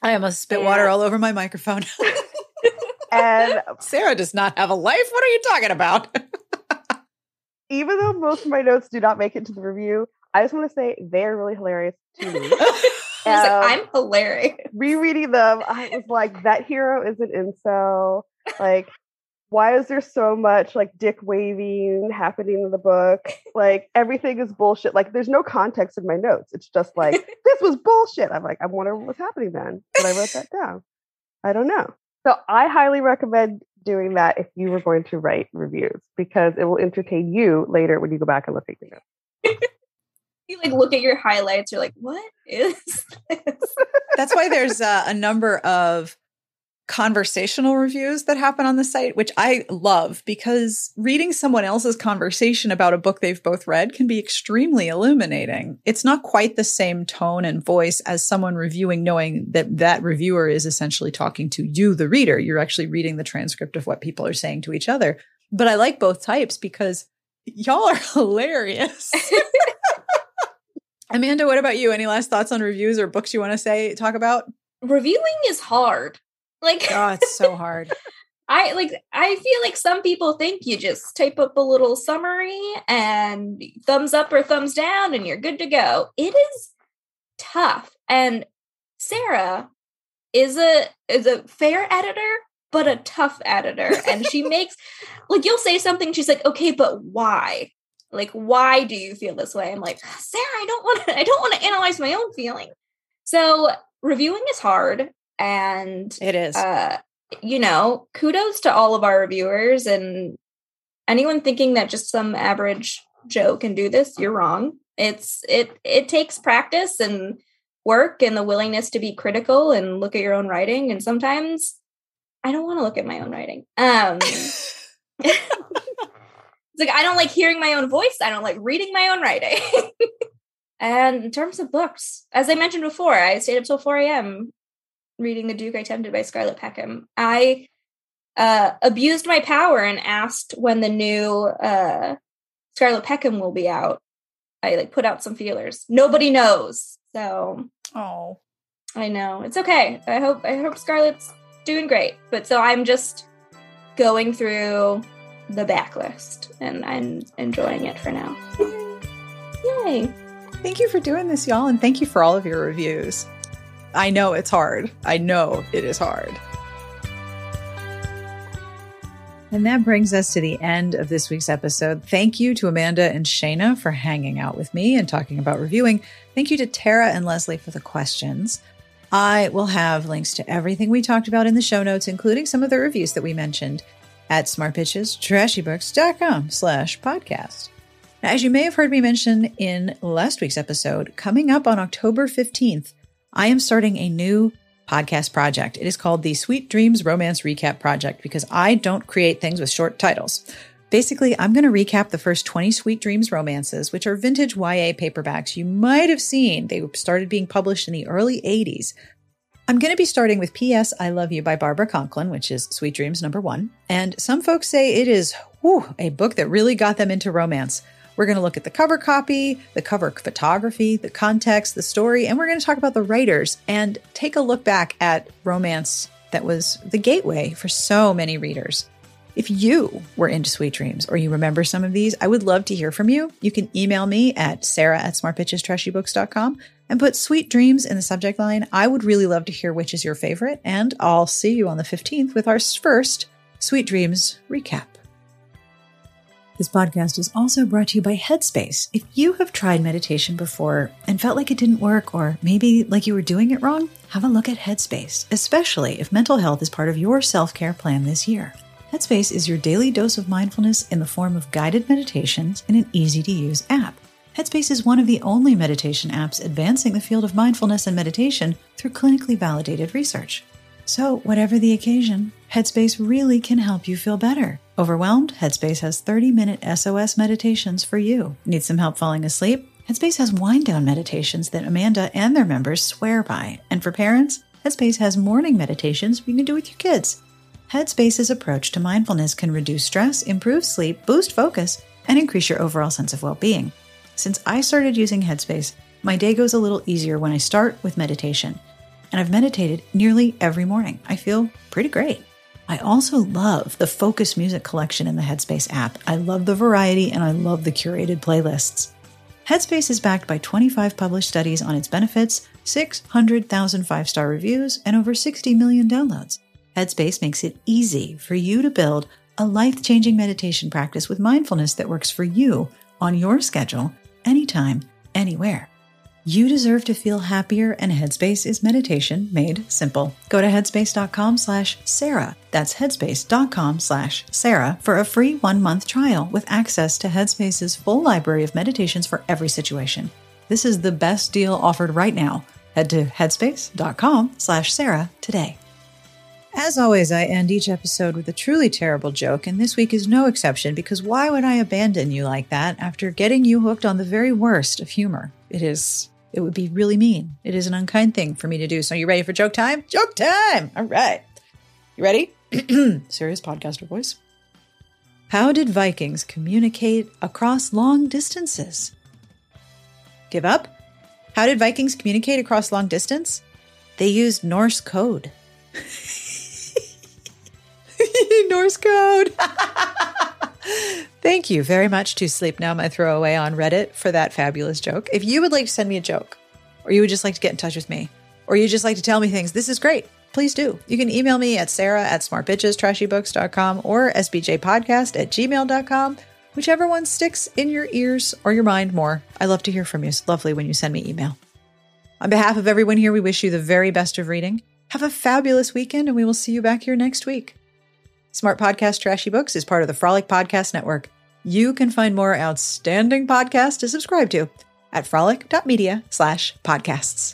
Speaker 3: I almost spit and, water all over my microphone.
Speaker 5: and
Speaker 3: Sarah does not have a life. What are you talking about?
Speaker 5: even though most of my notes do not make it to the review, I just want to say they're really hilarious to me.
Speaker 4: Um, like, I'm hilarious.
Speaker 5: Rereading them, I was like, that hero is an incel. Like, why is there so much like dick waving happening in the book? Like everything is bullshit. Like there's no context in my notes. It's just like this was bullshit. I'm like, I wonder what's happening then. But I wrote that down. I don't know. So I highly recommend doing that if you were going to write reviews because it will entertain you later when you go back and look at your notes.
Speaker 4: You like look at your highlights, you're like, what is this?
Speaker 3: That's why there's uh, a number of conversational reviews that happen on the site, which I love because reading someone else's conversation about a book they've both read can be extremely illuminating. It's not quite the same tone and voice as someone reviewing, knowing that that reviewer is essentially talking to you, the reader. You're actually reading the transcript of what people are saying to each other. But I like both types because y'all are hilarious. Amanda, what about you? Any last thoughts on reviews or books you want to say, talk about?
Speaker 4: Reviewing is hard. Like,
Speaker 3: oh, it's so hard.
Speaker 4: I like I feel like some people think you just type up a little summary and thumbs up or thumbs down and you're good to go. It is tough. And Sarah is a is a fair editor, but a tough editor. And she makes, like, you'll say something, she's like, okay, but why? Like, why do you feel this way? I'm like, Sarah, I don't want to, I don't want to analyze my own feeling. So reviewing is hard. And
Speaker 3: it is.
Speaker 4: Uh, you know, kudos to all of our reviewers and anyone thinking that just some average Joe can do this, you're wrong. It's it it takes practice and work and the willingness to be critical and look at your own writing. And sometimes I don't want to look at my own writing. Um it's like I don't like hearing my own voice. I don't like reading my own writing. and in terms of books, as I mentioned before, I stayed up till 4 a.m. reading The Duke I Tempted by Scarlett Peckham. I uh, abused my power and asked when the new uh, Scarlett Peckham will be out. I like put out some feelers. Nobody knows. So
Speaker 3: Oh.
Speaker 4: I know. It's okay. I hope I hope Scarlett's doing great. But so I'm just going through the backlist and I'm enjoying it for now. Yay.
Speaker 3: Thank you for doing this, y'all, and thank you for all of your reviews. I know it's hard. I know it is hard. And that brings us to the end of this week's episode. Thank you to Amanda and Shana for hanging out with me and talking about reviewing. Thank you to Tara and Leslee for the questions. I will have links to everything we talked about in the show notes, including some of the reviews that we mentioned at smartbitchestrashybooks.com slash podcast. As you may have heard me mention in last week's episode, coming up on October 15th, I am starting a new podcast project. It is called the Sweet Dreams Romance Recap Project because I don't create things with short titles. Basically, I'm going to recap the first 20 Sweet Dreams romances, which are vintage YA paperbacks you might have seen. They started being published in the early 80s. I'm going to be starting with P.S. I Love You by Barbara Conklin, which is Sweet Dreams number one. And some folks say it is whew, a book that really got them into romance. We're going to look at the cover copy, the cover photography, the context, the story, and we're going to talk about the writers and take a look back at romance that was the gateway for so many readers. If you were into Sweet Dreams or you remember some of these, I would love to hear from you. You can email me at sarah at smartbitchestrashybooks.com and put Sweet Dreams in the subject line. I would really love to hear which is your favorite, and I'll see you on the 15th with our first Sweet Dreams recap. This podcast is also brought to you by Headspace. If you have tried meditation before and felt like it didn't work, or maybe like you were doing it wrong, have a look at Headspace, especially if mental health is part of your self care plan this year. Headspace is your daily dose of mindfulness in the form of guided meditations in an easy to use app. Headspace is one of the only meditation apps advancing the field of mindfulness and meditation through clinically validated research. So, whatever the occasion, Headspace really can help you feel better. Overwhelmed? Headspace has 30 minute SOS meditations for you. Need some help falling asleep? Headspace has wind down meditations that Amanda and their members swear by. And for parents, Headspace has morning meditations you can do with your kids. Headspace's approach to mindfulness can reduce stress, improve sleep, boost focus, and increase your overall sense of well being. Since I started using Headspace, my day goes a little easier when I start with meditation. And I've meditated nearly every morning. I feel pretty great. I also love the Focus Music collection in the Headspace app. I love the variety and I love the curated playlists. Headspace is backed by 25 published studies on its benefits, 600,000 five star reviews, and over 60 million downloads. Headspace makes it easy for you to build a life changing meditation practice with mindfulness that works for you on your schedule, anytime, anywhere. You deserve to feel happier, and Headspace is meditation made simple. Go to headspace.com slash Sarah. That's headspace.com slash Sarah for a free one month trial with access to Headspace's full library of meditations for every situation. This is the best deal offered right now. Head to headspace.com slash Sarah today. As always, I end each episode with a truly terrible joke, and this week is no exception because why would I abandon you like that after getting you hooked on the very worst of humor? It is it would be really mean. It is an unkind thing for me to do. So, are you ready for joke time? Joke time! All right. You ready? Serious podcaster voice. How did Vikings communicate across long distances? Give up? How did Vikings communicate across long distance? They used Norse code. Norse code. Thank you very much to Sleep Now, my throwaway on Reddit, for that fabulous joke. If you would like to send me a joke, or you would just like to get in touch with me, or you just like to tell me things, this is great. please do. You can email me at sarah at smartbitchestrashybooks.com or sbtbpodcast at gmail.com, whichever one sticks in your ears or your mind more. I love to hear from you. It's lovely when you send me email. On behalf of everyone here, we wish you the very best of reading. Have a fabulous weekend, and we will see you back here next week. Smart Podcast Trashy Books is part of the Frolic Podcast Network. You can find more outstanding podcasts to subscribe to at frolic.media slash podcasts.